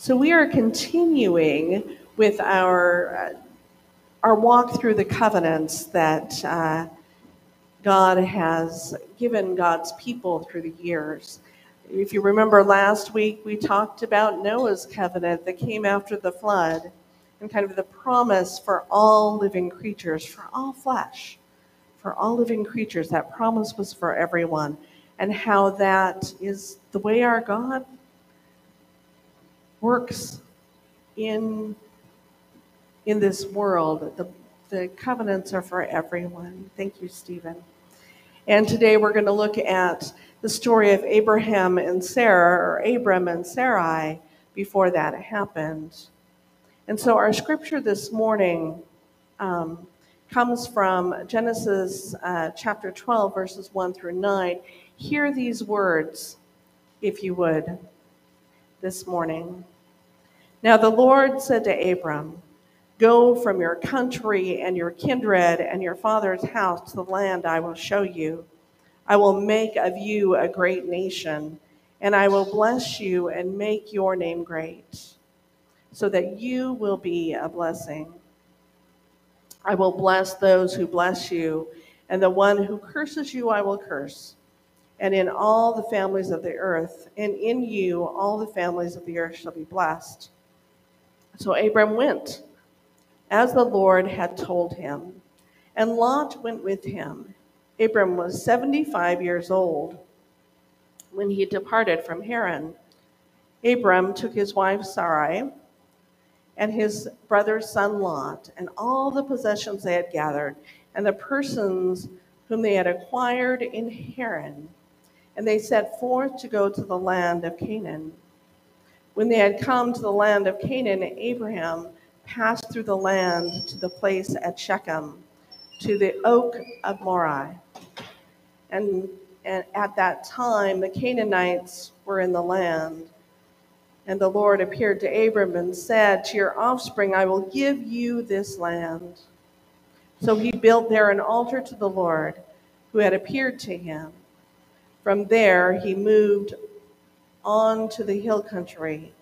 So we are continuing with our uh, our walk through the covenants that uh, God has given God's people through the years. If you remember last week, we talked about Noah's covenant that came after the flood and kind of the promise for all living creatures, for all flesh, for all living creatures. That promise was for everyone, and how that is the way our God works in in this world. The, the covenants are for everyone. Thank you, Stephen. And today we're going to look at the story of Abraham and Sarah, or Abram and Sarai, before that happened. And so our scripture this morning um, comes from Genesis uh, chapter 12, verses 1 through 9. Hear these words, if you would, this morning. Now the Lord said to Abram, Go from your country and your kindred and your father's house to the land I will show you. I will make of you a great nation, and I will bless you and make your name great, so that you will be a blessing. I will bless those who bless you, and the one who curses you I will curse. And in all the families of the earth, and in you all the families of the earth shall be blessed. So Abram went, as the Lord had told him, and Lot went with him. Abram was 75 years old when he departed from Haran. Abram took his wife Sarai and his brother's son Lot, and all the possessions they had gathered, and the persons whom they had acquired in Haran, and they set forth to go to the land of Canaan. When they had come to the land of Canaan, Abraham passed through the land to the place at Shechem, to the oak of Moreh. And, and at that time, the Canaanites were in the land. And the Lord appeared to Abram and said, To your offspring, I will give you this land. So he built there an altar to the Lord who had appeared to him. From there, he moved on to the hill country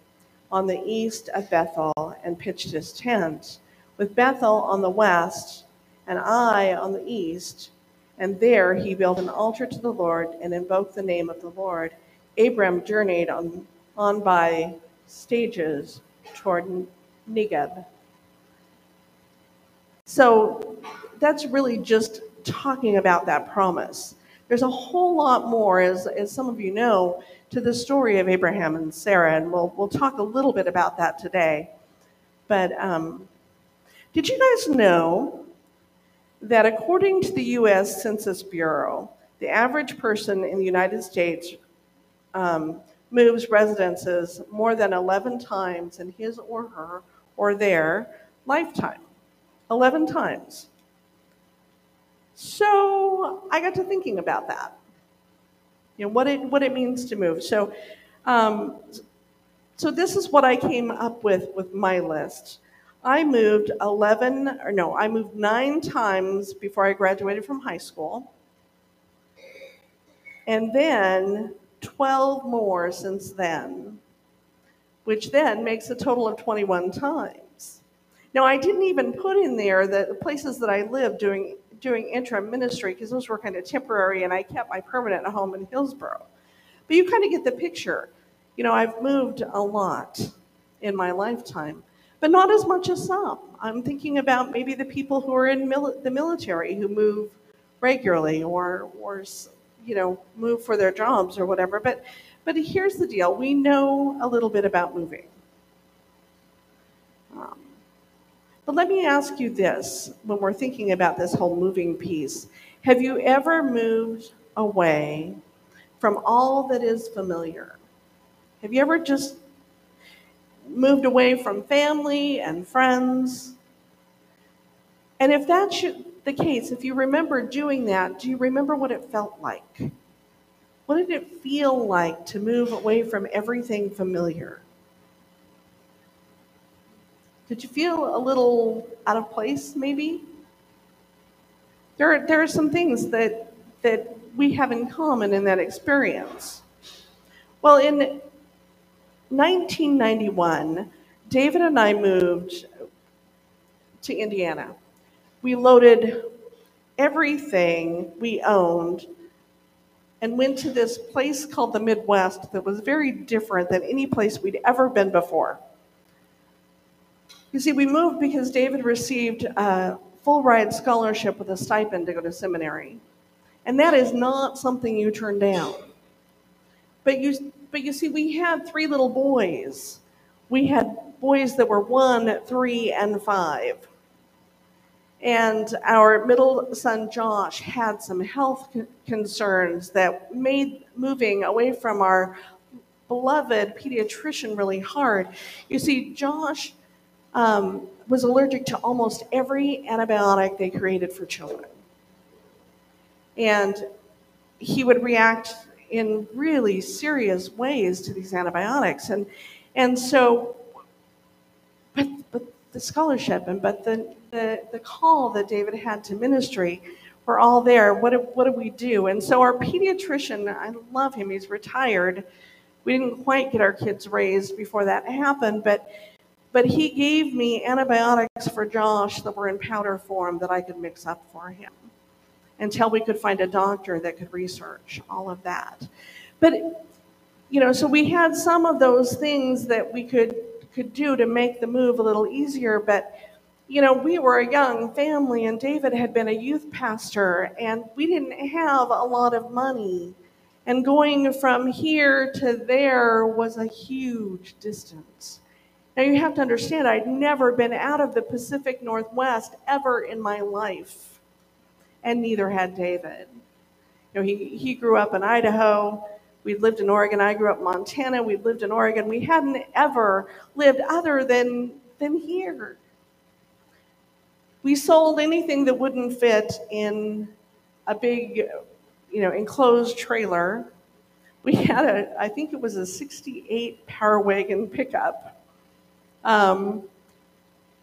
on the east of Bethel and pitched his tent, with Bethel on the west and Ai on the east. And there he built an altar to the Lord and invoked the name of the Lord. Abram journeyed on, on by stages toward Negeb. So that's really just talking about that promise. There's a whole lot more, as, as some of you know, to the story of Abraham and Sarah, and we'll, we'll talk a little bit about that today. But um, did you guys know that according to the US Census Bureau, the average person in the United States um, moves residences more than 11 times in his or her or their lifetime? 11 times. So I got to thinking about that you know, what it, what it means to move. So, um, so this is what I came up with with my list. I moved 11, or no, I moved nine times before I graduated from high school. And then 12 more since then, which then makes a total of 21 times. Now, I didn't even put in there the places that I lived doing doing interim ministry because those were kind of temporary and I kept my permanent home in Hillsboro. But you kind of get the picture. You know, I've moved a lot in my lifetime, but not as much as some. I'm thinking about maybe the people who are in mil- the military who move regularly or, or, you know, move for their jobs or whatever. But, but here's the deal we know a little bit about moving. Um, but let me ask you this when we're thinking about this whole moving piece Have you ever moved away from all that is familiar? Have you ever just moved away from family and friends? And if that's the case, if you remember doing that, do you remember what it felt like? What did it feel like to move away from everything familiar? Did you feel a little out of place, maybe? There are, there are some things that, that we have in common in that experience. Well, in, 1991, David and I moved to Indiana. We loaded everything we owned and went to this place called the Midwest that was very different than any place we'd ever been before. You see, we moved because David received a full ride scholarship with a stipend to go to seminary. And that is not something you turn down. But you, but you see, we had three little boys. We had boys that were one, three, and five. And our middle son, Josh, had some health concerns that made moving away from our beloved pediatrician really hard. You see, Josh um, was allergic to almost every antibiotic they created for children. And he would react in really serious ways to these antibiotics. And, and so, but, but the scholarship and but the, the, the call that David had to ministry were all there. What do, what do we do? And so our pediatrician, I love him, he's retired. We didn't quite get our kids raised before that happened, but but he gave me antibiotics for Josh that were in powder form that I could mix up for him until we could find a doctor that could research all of that. But you know, so we had some of those things that we could could do to make the move a little easier. But, you know, we were a young family, and David had been a youth pastor, and we didn't have a lot of money. And going from here to there was a huge distance. Now, you have to understand, I'd never been out of the Pacific Northwest ever in my life, and neither had David. You know, he, he grew up in Idaho We'd lived in Oregon. I grew up in Montana. We'd lived in Oregon. We hadn't ever lived other than, than here. We sold anything that wouldn't fit in a big, you know, enclosed trailer. We had a, I think it was a 68 Power Wagon pickup. Um,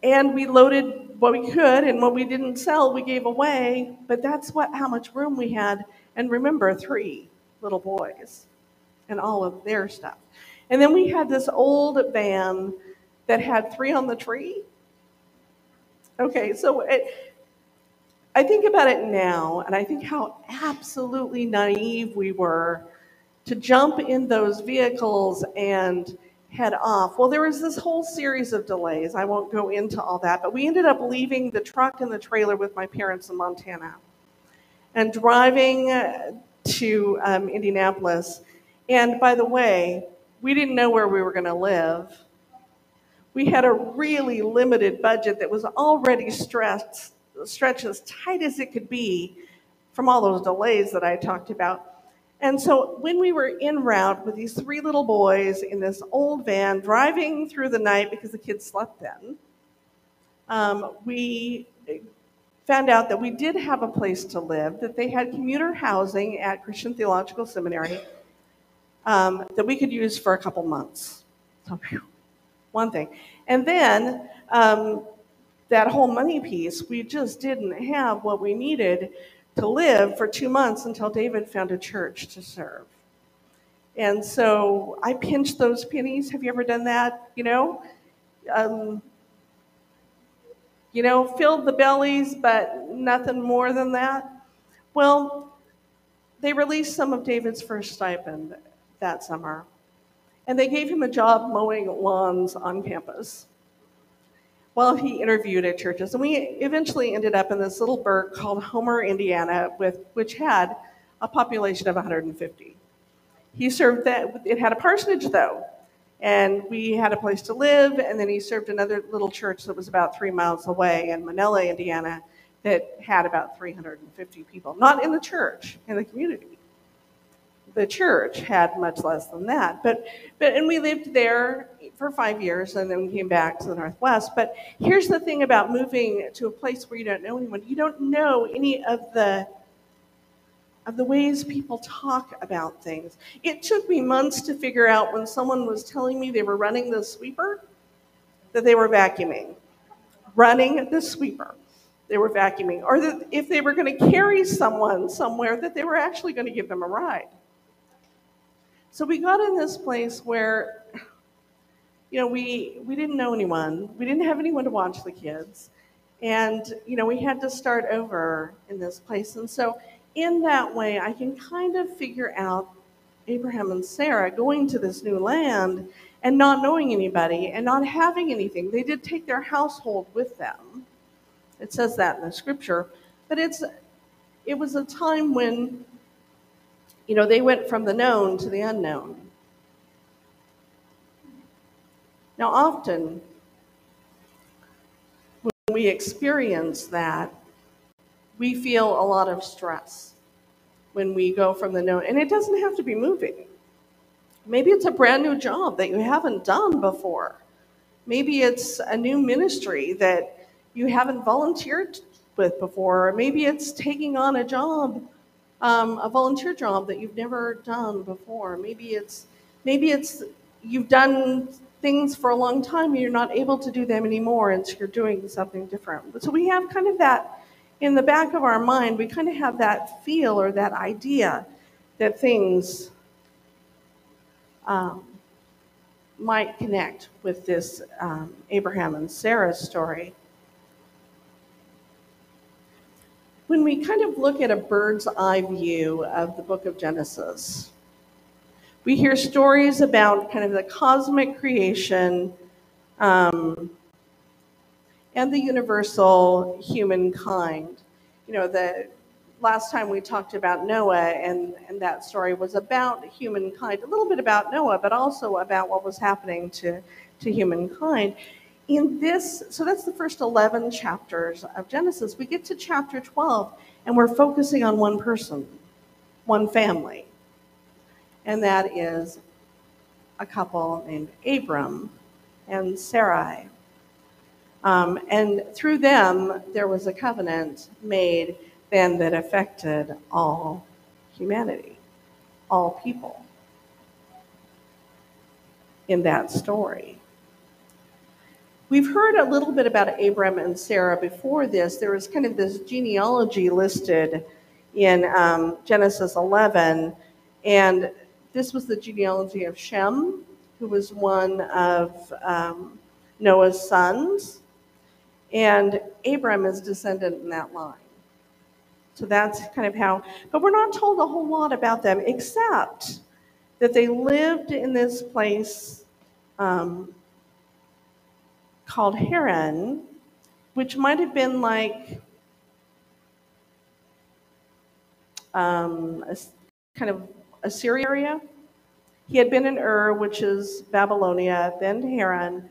and we loaded what we could and what we didn't sell we gave away but that's what how much room we had and remember three little boys and all of their stuff. And then we had this old van that had three on the tree. Okay, so it, I think about it now, and I think how absolutely naive we were to jump in those vehicles and head off. Well, there was this whole series of delays. I won't go into all that, but we ended up leaving the truck and the trailer with my parents in Montana and driving to um, Indianapolis and by the way, we didn't know where we were going to live. We had a really limited budget that was already stressed, stretched as tight as it could be from all those delays that I talked about. And so when we were en route with these three little boys in this old van driving through the night because the kids slept then, um, we found out that we did have a place to live, that they had commuter housing at Christian Theological Seminary um, that we could use for a couple months. So, one thing. And then um, that whole money piece, we just didn't have what we needed to live for two months until David found a church to serve. And so I pinched those pennies. Have you ever done that? You know? Um, you know, filled the bellies, but nothing more than that. Well, they released some of David's first stipend that summer. And they gave him a job mowing lawns on campus while he interviewed at churches. And we eventually ended up in this little burg called Homer, Indiana, with, which had a population of 150. He served that, it had a parsonage though, and we had a place to live. And then he served another little church that was about three miles away in Manilla, Indiana, that had about 350 people. Not in the church, in the community the church had much less than that. But, but and we lived there for five years and then we came back to the Northwest. But here's the thing about moving to a place where you don't know anyone. You don't know any of the of the ways people talk about things. It took me months to figure out when someone was telling me they were running the sweeper that they were vacuuming. Running the sweeper. They were vacuuming. Or that if they were going to carry someone somewhere, that they were actually going to give them a ride. So we got in this place where you know, we, we didn't know anyone. We didn't have anyone to watch the kids. And, you know, we had to start over in this place. And so, in that way, I can kind of figure out Abraham and Sarah going to this new land and not knowing anybody and not having anything. They did take their household with them. It says that in the scripture. But it's it was a time when you know they went from the known to the unknown. Now often when we experience that, we feel a lot of stress when we go from the known. And it doesn't have to be moving. Maybe it's a brand new job that you haven't done before. Maybe it's a new ministry that you haven't volunteered with before. Or maybe it's taking on a job, um, a volunteer job that you've never done before. Maybe it's maybe it's you've done things for a long time and you're not able to do them anymore, and so you're doing something different. So we have kind of that in the back of our mind. We kind of have that feel or that idea that things um, might connect with this um, Abraham and Sarah story. When we kind of look at a bird's eye view of the book of Genesis, we hear stories about kind of the cosmic creation um, and the universal humankind. You know, the last time we talked about Noah, and, and that story was about humankind, a little bit about Noah, but also about what was happening to, to humankind. In this, so that's the first 11 chapters of Genesis. We get to chapter 12, and we're focusing on one person, one family, and that is a couple named Abram and Sarai. Um, and through them, there was a covenant made then that affected all humanity, all people in that story. We've heard a little bit about Abram and Sarah before this. There was kind of this genealogy listed in um, Genesis 11, and this was the genealogy of Shem, who was one of um, Noah's sons, and Abram is descendant in that line. So that's kind of how, but we're not told a whole lot about them except that they lived in this place um, called Haran, which might have been like um, a, kind of Assyria. He had been in Ur, which is Babylonia, then Haran,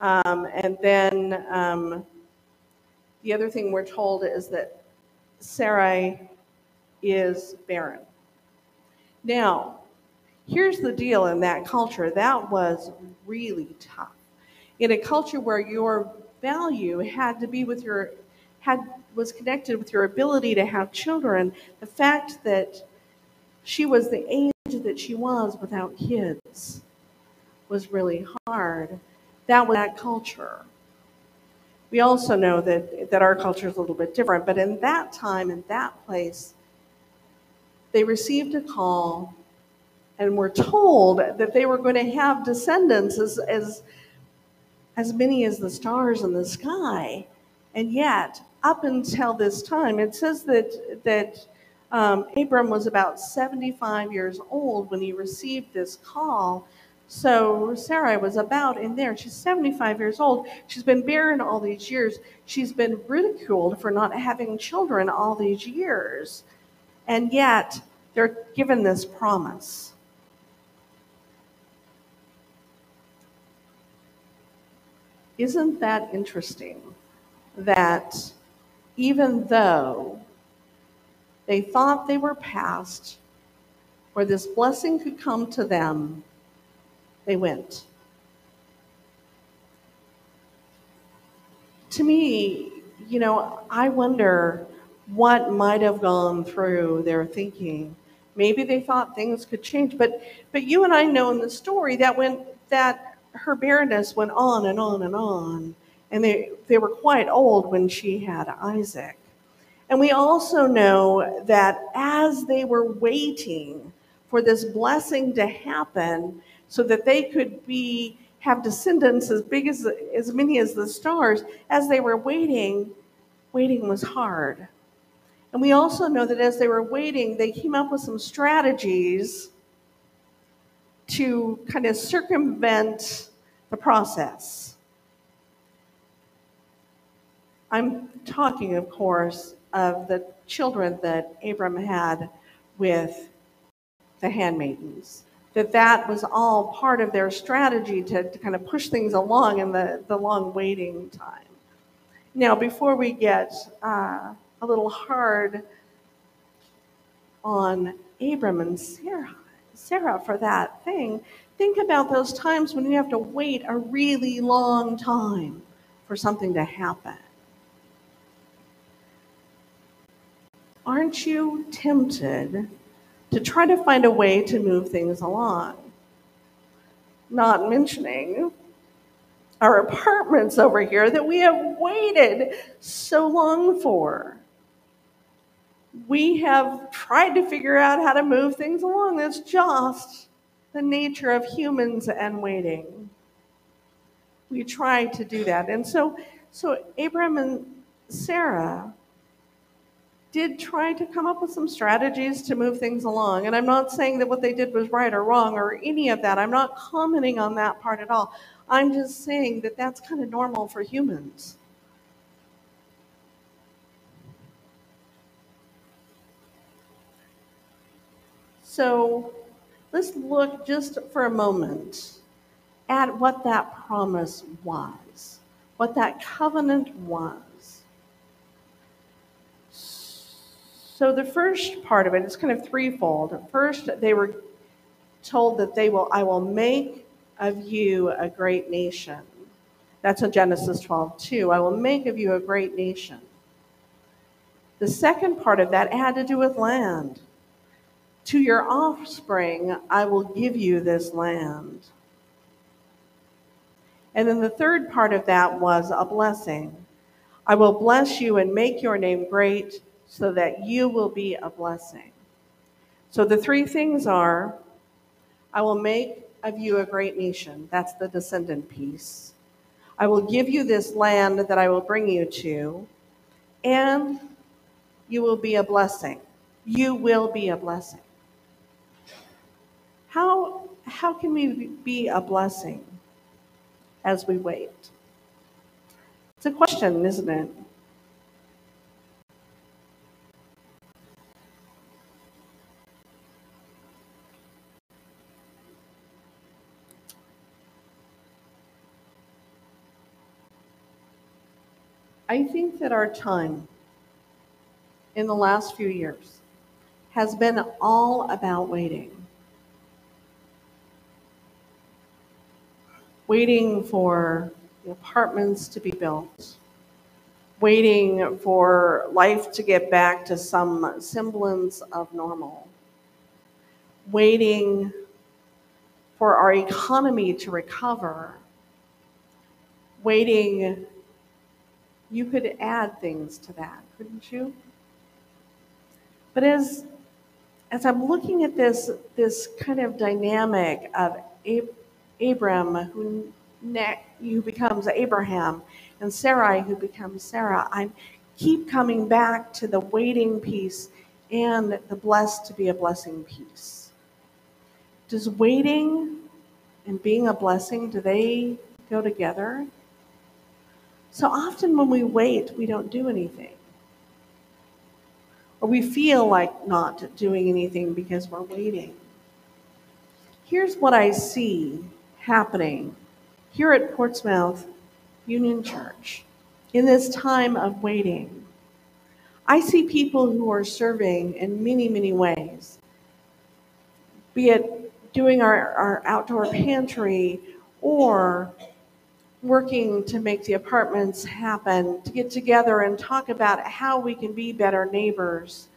um, and then um, the other thing we're told is that Sarai is barren. Now, here's the deal in that culture that was really tough. In a culture where your value had to be with your had was connected with your ability to have children, the fact that she was the age that she was without kids was really hard. That was that culture. We also know that, that our culture is a little bit different, but in that time, in that place, they received a call and were told that they were going to have descendants as, as, as many as the stars in the sky. And yet, up until this time, it says that, that um, Abram was about 75 years old when he received this call. So Sarai was about in there. She's 75 years old. She's been barren all these years. She's been ridiculed for not having children all these years. And yet, they're given this promise. Isn't that interesting? That even though they thought they were past, where this blessing could come to them, they went. To me, you know, I wonder what might have gone through their thinking. Maybe they thought things could change, but but you and I know in the story that when that her barrenness went on and on and on, and they they were quite old when she had Isaac. And we also know that as they were waiting for this blessing to happen, so that they could be have descendants as big as as many as the stars. As they were waiting, waiting was hard. And we also know that as they were waiting, they came up with some strategies to kind of circumvent the process. I'm talking, of course, of the children that Abram had with the handmaidens. That that was all part of their strategy to, to kind of push things along in the, the long waiting time. Now, before we get uh, a little hard on Abram and Sarah, Sarah for that thing, think about those times when you have to wait a really long time for something to happen. Aren't you tempted to try to find a way to move things along? Not mentioning our apartments over here that we have waited so long for. We have tried to figure out how to move things along. That's just the nature of humans and waiting. We try to do that. And so, so Abraham and Sarah did try to come up with some strategies to move things along. And I'm not saying that what they did was right or wrong or any of that. I'm not commenting on that part at all. I'm just saying that that's kind of normal for humans. So let's look just for a moment at what that promise was, what that covenant was. So the first part of it is kind of threefold. First, they were told that they will I will make of you a great nation. That's in Genesis 12, 2. I will make of you a great nation. The second part of that had to do with land. To your offspring, I will give you this land. And then the third part of that was a blessing. I will bless you and make your name great so that you will be a blessing. So the three things are I will make of you a great nation. That's the descendant piece. I will give you this land that I will bring you to, and you will be a blessing. You will be a blessing. How, how can we be a blessing as we wait? It's a question, isn't it? I think that our time in the last few years has been all about waiting. Waiting for the apartments to be built, waiting for life to get back to some semblance of normal, waiting for our economy to recover, waiting you could add things to that, couldn't you? But as as I'm looking at this this kind of dynamic of Abram who ne- who becomes Abraham and Sarai who becomes Sarah, I keep coming back to the waiting piece and the blessed to be a blessing piece. Does waiting and being a blessing do they go together? So often when we wait, we don't do anything. Or we feel like not doing anything because we're waiting. Here's what I see happening here at Portsmouth Union Church in this time of waiting. I see people who are serving in many, many ways, be it doing our, our outdoor pantry or working to make the apartments happen, to get together and talk about how we can be better neighbors.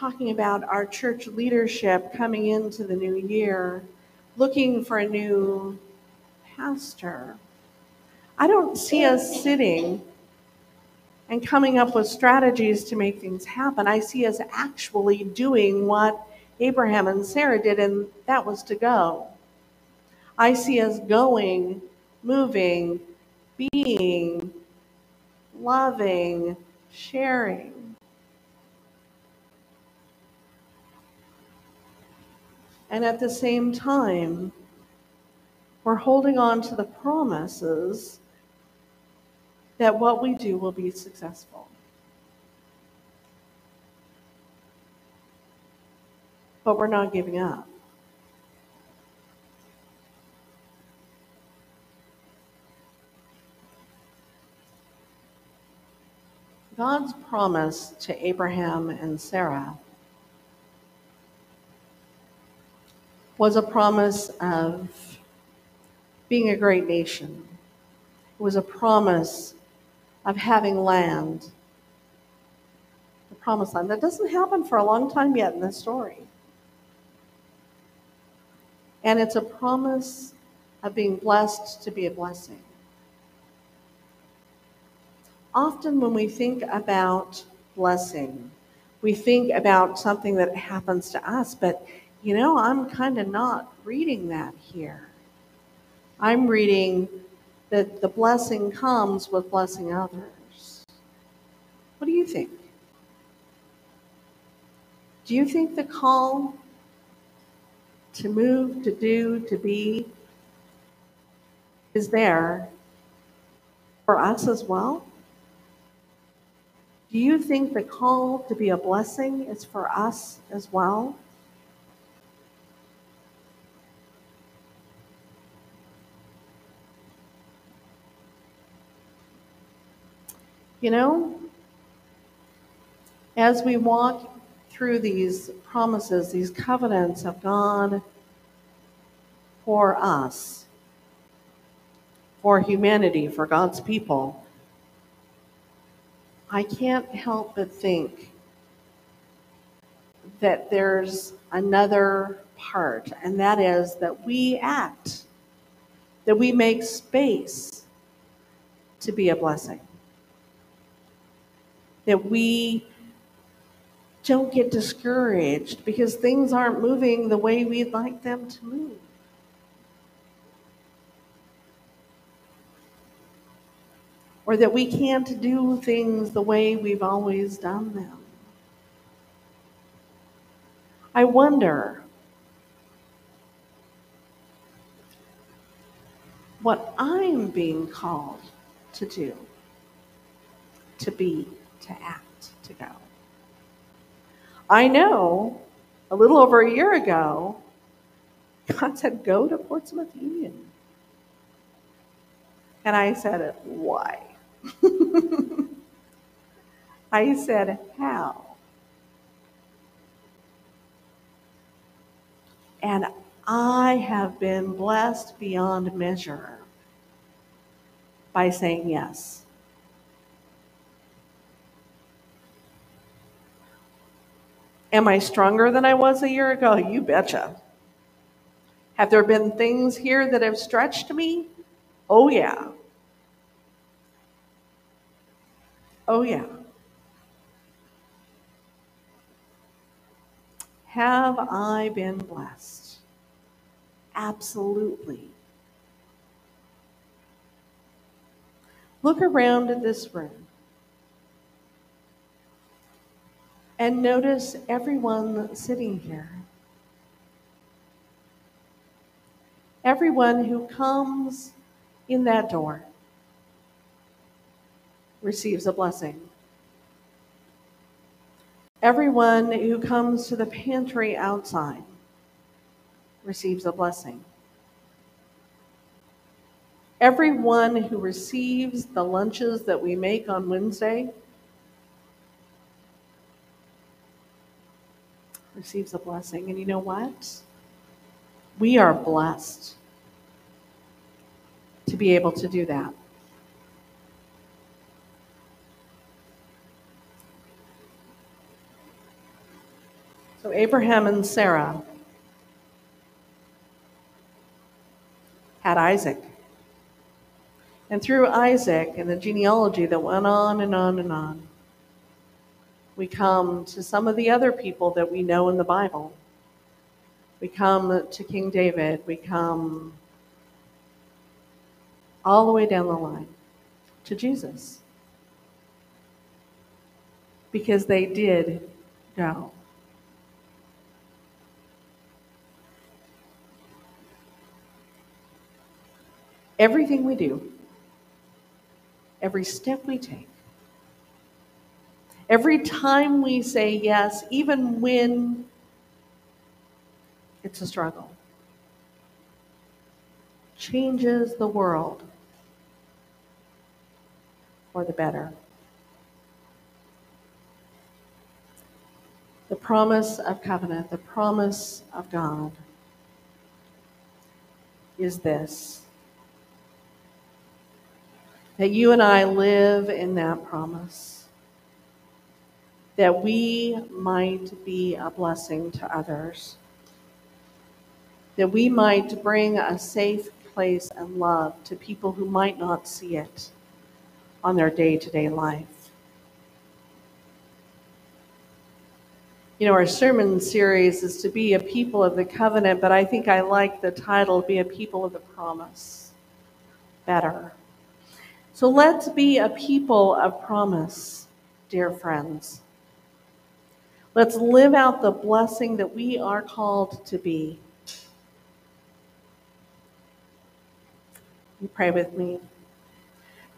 Talking about our church leadership coming into the new year, looking for a new pastor. I don't see us sitting and coming up with strategies to make things happen. I see us actually doing what Abraham and Sarah did, and that was to go I see us going, moving, being, loving, sharing. And at the same time, we're holding on to the promises that what we do will be successful. But we're not giving up. God's promise to Abraham and Sarah was a promise of being a great nation. It was a promise of having land, the promised land. That doesn't happen for a long time yet in this story. And it's a promise of being blessed to be a blessing. Often, when we think about blessing, we think about something that happens to us, but you know, I'm kind of not reading that here. I'm reading that the blessing comes with blessing others. What do you think? Do you think the call to move, to do, to be is there for us as well? Do you think the call to be a blessing is for us as well? You know, as we walk through these promises, these covenants of God for us, for humanity, for God's people, I can't help but think that there's another part, and that is that we act, that we make space to be a blessing that we don't get discouraged because things aren't moving the way we'd like them to move. Or that we can't do things the way we've always done them. I wonder what I'm being called to do, to be to act, to go. I know a little over a year ago, God said, Go to Portsmouth Union. And I said, Why? I said, How? And I have been blessed beyond measure by saying yes. Am I stronger than I was a year ago? You betcha. Have there been things here that have stretched me? Oh, yeah. Oh, yeah. Have I been blessed? Absolutely. Look around at this room. And notice everyone sitting here. Everyone who comes in that door receives a blessing. Everyone who comes to the pantry outside receives a blessing. Everyone who receives the lunches that we make on Wednesday receives a blessing. And you know what? We are blessed to be able to do that. So, Abraham and Sarah had Isaac. And through Isaac and the genealogy that went on and on and on, we come to some of the other people that we know in the Bible. We come to King David. We come all the way down the line to Jesus. Because they did go. Everything we do, every step we take, every time we say yes, even when it's a struggle, changes the world for the better. The promise of covenant, the promise of God is this that you and I live in that promise, that we might be a blessing to others, that we might bring a safe place and love to people who might not see it on their day to day life. You know, our sermon series is to be a people of the covenant, but I think I like the title, Be a People of the Promise, better. So let's be a people of promise, dear friends. Let's live out the blessing that we are called to be. You pray with me.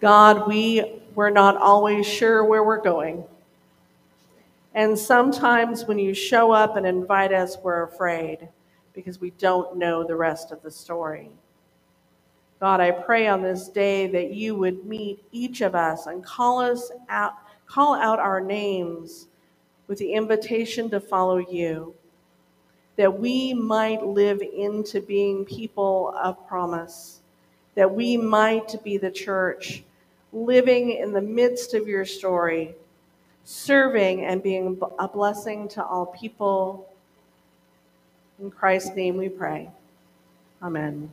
God, we we're not always sure where we're going. And sometimes when you show up and invite us, we're afraid because we don't know the rest of the story. God, I pray on this day that you would meet each of us and call us out, call out our names with the invitation to follow you, that we might live into being people of promise, that we might be the church living in the midst of your story, serving and being a blessing to all people. In Christ's name we pray. Amen.